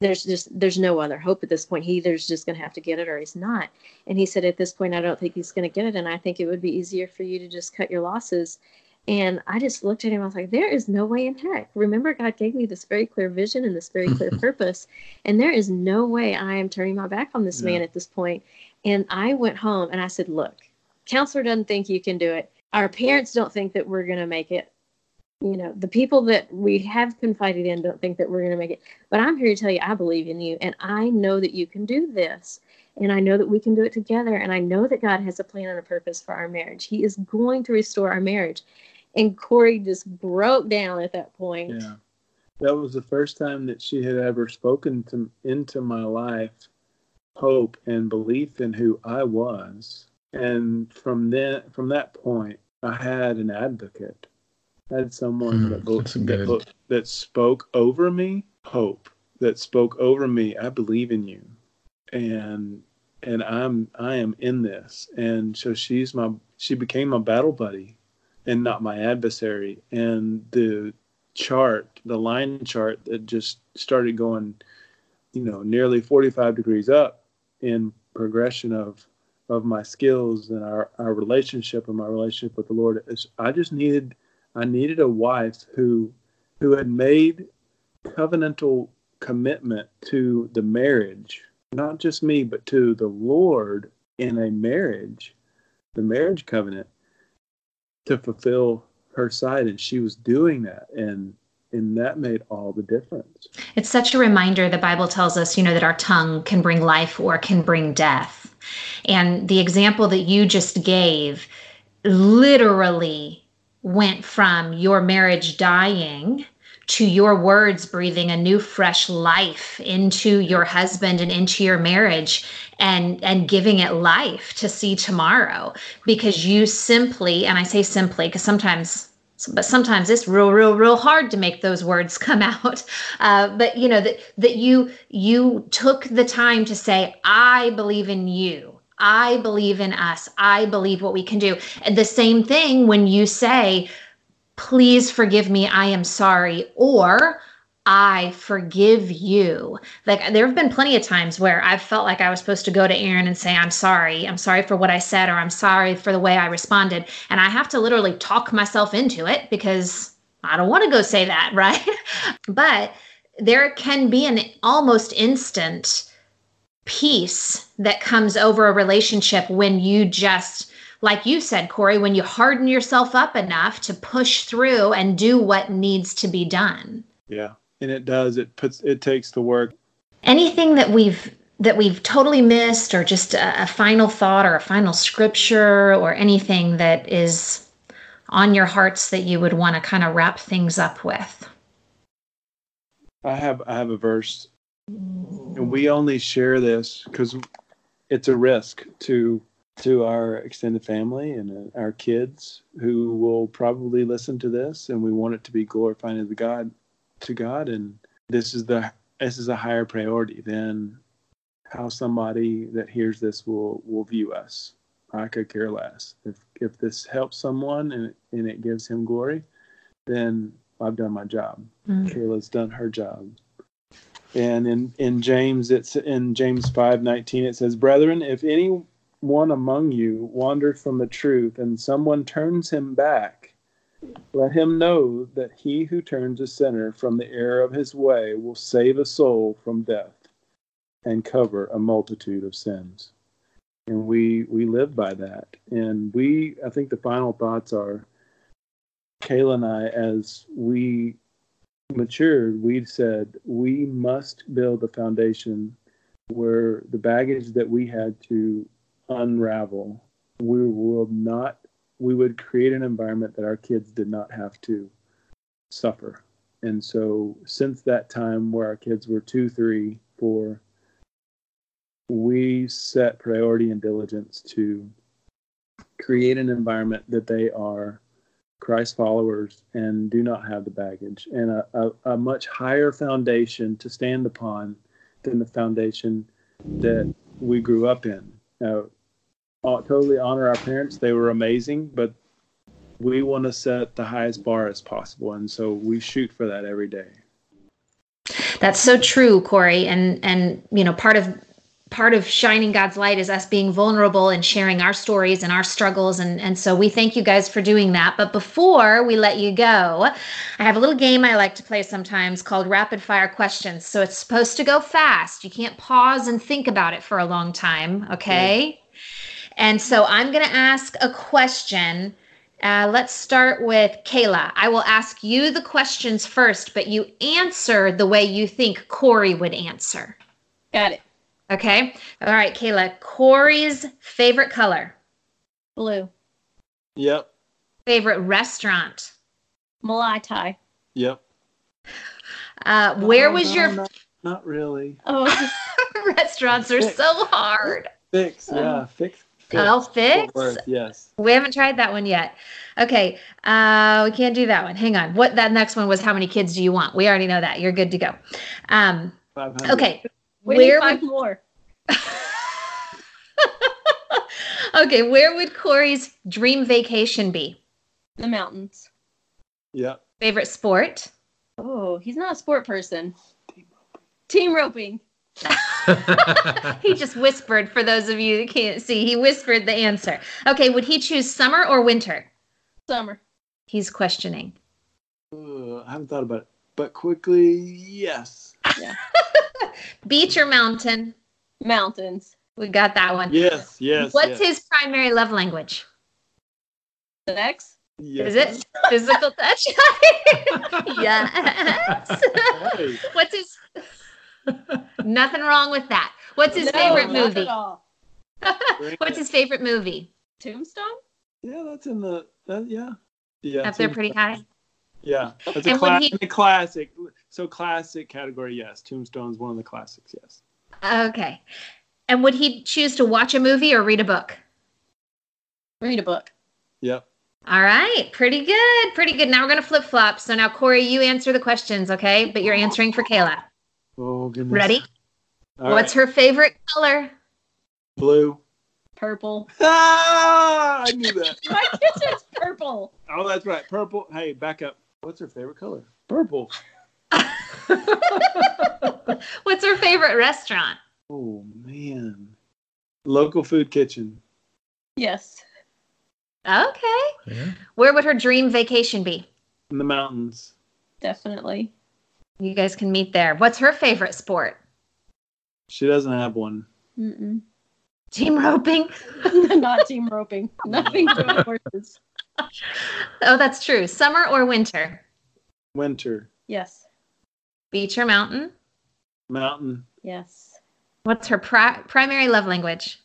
there's just there's no other hope at this point. He either's just going to have to get it or he's not. And he said at this point, I don't think he's going to get it, and I think it would be easier for you to just cut your losses And I just looked at him. I was like, there is no way in heck. Remember, God gave me this very clear vision and this very clear purpose. And there is no way I am turning my back on this yeah. man at this point. And I went home and I said, look, counselor doesn't think you can do it. Our parents don't think that we're going to make it. You know, the people that we have confided in don't think that we're going to make it. But I'm here to tell you, I believe in you and I know that you can do this. And I know that we can do it together. And I know that God has a plan and a purpose for our marriage. He is going to restore our marriage. And Corey just broke down at that point. Yeah. That was the first time that she had ever spoken to into my life hope and belief in who I was. And from then from that point I had an advocate. Had someone mm, that, that, that spoke over me hope, that spoke over me, I believe in you. And and I'm I am in this. And so she's my she became my battle buddy and not my adversary. And the chart, the line chart that just started going, you know, nearly 45 degrees up in progression of of my skills and our, our relationship and my relationship with the Lord. I just needed I needed a wife who who had made covenantal commitment to the marriage not just me, but to the Lord in a marriage, the marriage covenant, to fulfill her side. And she was doing that. And and that made all the difference. It's such a reminder. The Bible tells us, you know, that our tongue can bring life or can bring death. And the example that you just gave literally went from your marriage dying to your words breathing a new fresh life into your husband and into your marriage and and giving it life to see tomorrow. Because you simply and I say simply because sometimes but sometimes it's real real real hard to make those words come out. Uh, but you know that that you you took the time to say i believe in you i believe in us i believe what we can do and the same thing when you say please forgive me, I am sorry, or I forgive you. Like there have been plenty of times where I've felt like I was supposed to go to Aaron and say, I'm sorry. I'm sorry for what I said, or I'm sorry for the way I responded. And I have to literally talk myself into it because I don't want to go say that, right? but there can be an almost instant peace that comes over a relationship when you just like you said, Corey, when you harden yourself up enough to push through and do what needs to be done. Yeah. And it does. It puts it takes the work. Anything that we've that we've totally missed or just a, a final thought or a final scripture or anything that is on your hearts that you would want to kind of wrap things up with? I have I have a verse and we only share this because it's a risk to to our extended family and uh, our kids who will probably listen to this and we want it to be glorifying to God to God and this is the this is a higher priority than how somebody that hears this will will view us. I could care less. If if this helps someone and and it gives him glory, then I've done my job. Mm. Kayla's done her job. And in, in James, it's in James five nineteen. It says, "Brethren, if any one among you wanders from the truth and someone turns him back, let him know that he who turns a sinner from the error of his way will save a soul from death and cover a multitude of sins. And we we live by that. And we I think the final thoughts are Kayla and I as we matured, we said we must build a foundation where the baggage that we had to unravel, we will not, we would create an environment that our kids did not have to suffer. And so, since that time where our kids were two, three, four, we set priority and diligence to create an environment that they are Christ followers and do not have the baggage, and a, a, a, much higher foundation to stand upon than the foundation that we grew up in. Now, uh, totally honor our parents. They were amazing, but we want to set the highest bar as possible, and so we shoot for that every day. That's so true, Corey. And and you know, part of part of shining God's light is us being vulnerable and sharing our stories and our struggles. And, and so we thank you guys for doing that. But before we let you go, I have a little game I like to play sometimes called rapid fire questions. So it's supposed to go fast. You can't pause and think about it for a long time. Okay. And so I'm going to ask a question. Uh, let's start with Kayla. I will ask you the questions first, but you answer the way you think Corey would answer. Got it. Okay. All right, Kayla. Corey's favorite color, Blue. Yep. favorite restaurant. Malai Thai. Yep. Uh, where No, was no, your Not, not really. Oh, restaurants are so hard. Fix. Yeah. Fix. fix. Oh, fix. Worth, Yes. We haven't tried that one yet. Okay. Uh, we can't do that one. Hang on. What that next one was? How many kids do you want? We already know that. You're good to go. Um, okay. We need Where five would more. okay? Where would Corey's dream vacation be? The mountains. Yeah. Favorite sport? Oh, he's not a sport person. Team roping. he just whispered for those of you that can't see. He whispered the answer. Okay, would he choose summer or winter? Summer. He's questioning. Uh, I haven't thought about it, but quickly, yes. Beach or mountain? Mountains. We got that one. Yes. Yes. What's yes. his primary love language? Sex. Yes. Is it physical touch? yes. Hey, What's his? Nothing wrong with that. What's his No, favorite not movie? at all. What's his favorite movie? Tombstone. Yeah, that's in the. That, yeah. Yeah. Up there pretty high. Yeah, that's a, cla- he- a classic. So classic category, yes. Tombstone's one of the classics, yes. Okay. And would he choose to watch a movie or read a book? Read a book. Yep. All right, pretty good, pretty good. Now we're gonna flip flop. So now Corey, you answer the questions, okay? But you're answering for Kayla. Oh goodness. Ready? All What's right. her favorite color? blue? Purple. Ah, I knew that. My kitchen's purple. Oh, that's right. Purple. Hey, back up. What's her favorite color? Purple. What's her favorite restaurant? Oh man. Local food kitchen. Yes. Okay. Yeah. Where would her dream vacation be? In the mountains. Definitely. You guys can meet there. What's her favorite sport? She doesn't have one. Mm-mm. Team roping. not team roping. Nothing to horses. Oh, that's true. Summer or winter? Winter. Yes. Beach or mountain? Mountain. Yes. What's her pri- primary love language?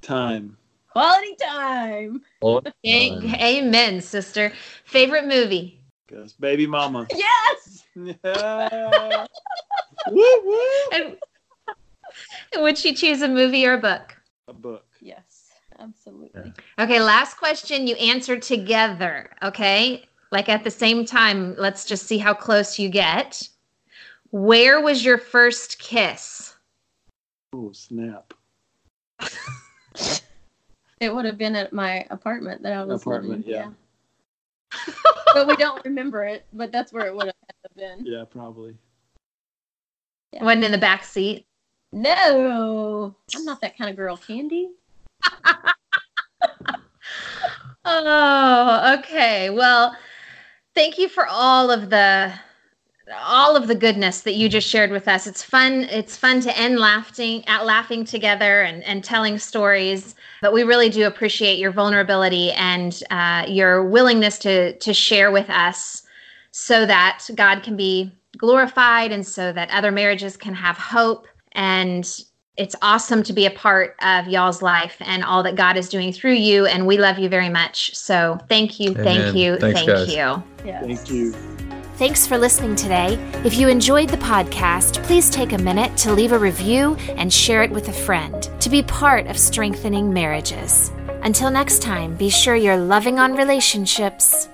Time. Quality time. Oh, A- Amen, sister. Favorite movie? Guess baby mama. Yes. Yeah. woo woo. And would she choose a movie or a book? A book. Yes. Absolutely. Okay, last question. You answer together. Okay, like at the same time. Let's just see how close you get. Where was your first kiss? Oh snap. It would have been at my apartment that I was Apartment, living. yeah. but we don't remember it. But that's where it would have been. Yeah, probably. Yeah. Wasn't in the back seat. No, I'm not that kind of girl. Candy. Oh, okay. Well, thank you for all of the all of the goodness that you just shared with us. It's fun. It's fun to end laughing at laughing together and and telling stories. But we really do appreciate your vulnerability and uh, your willingness to to share with us, so that God can be glorified and so that other marriages can have hope and it's awesome to be a part of y'all's life and all that God is doing through you. And we love you very much. So thank you, thank you, Thanks, thank guys. you. Yes. Thank you. Thanks for listening today. If you enjoyed the podcast, please take a minute to leave a review and share it with a friend to be part of strengthening marriages. Until next time, be sure you're loving on relationships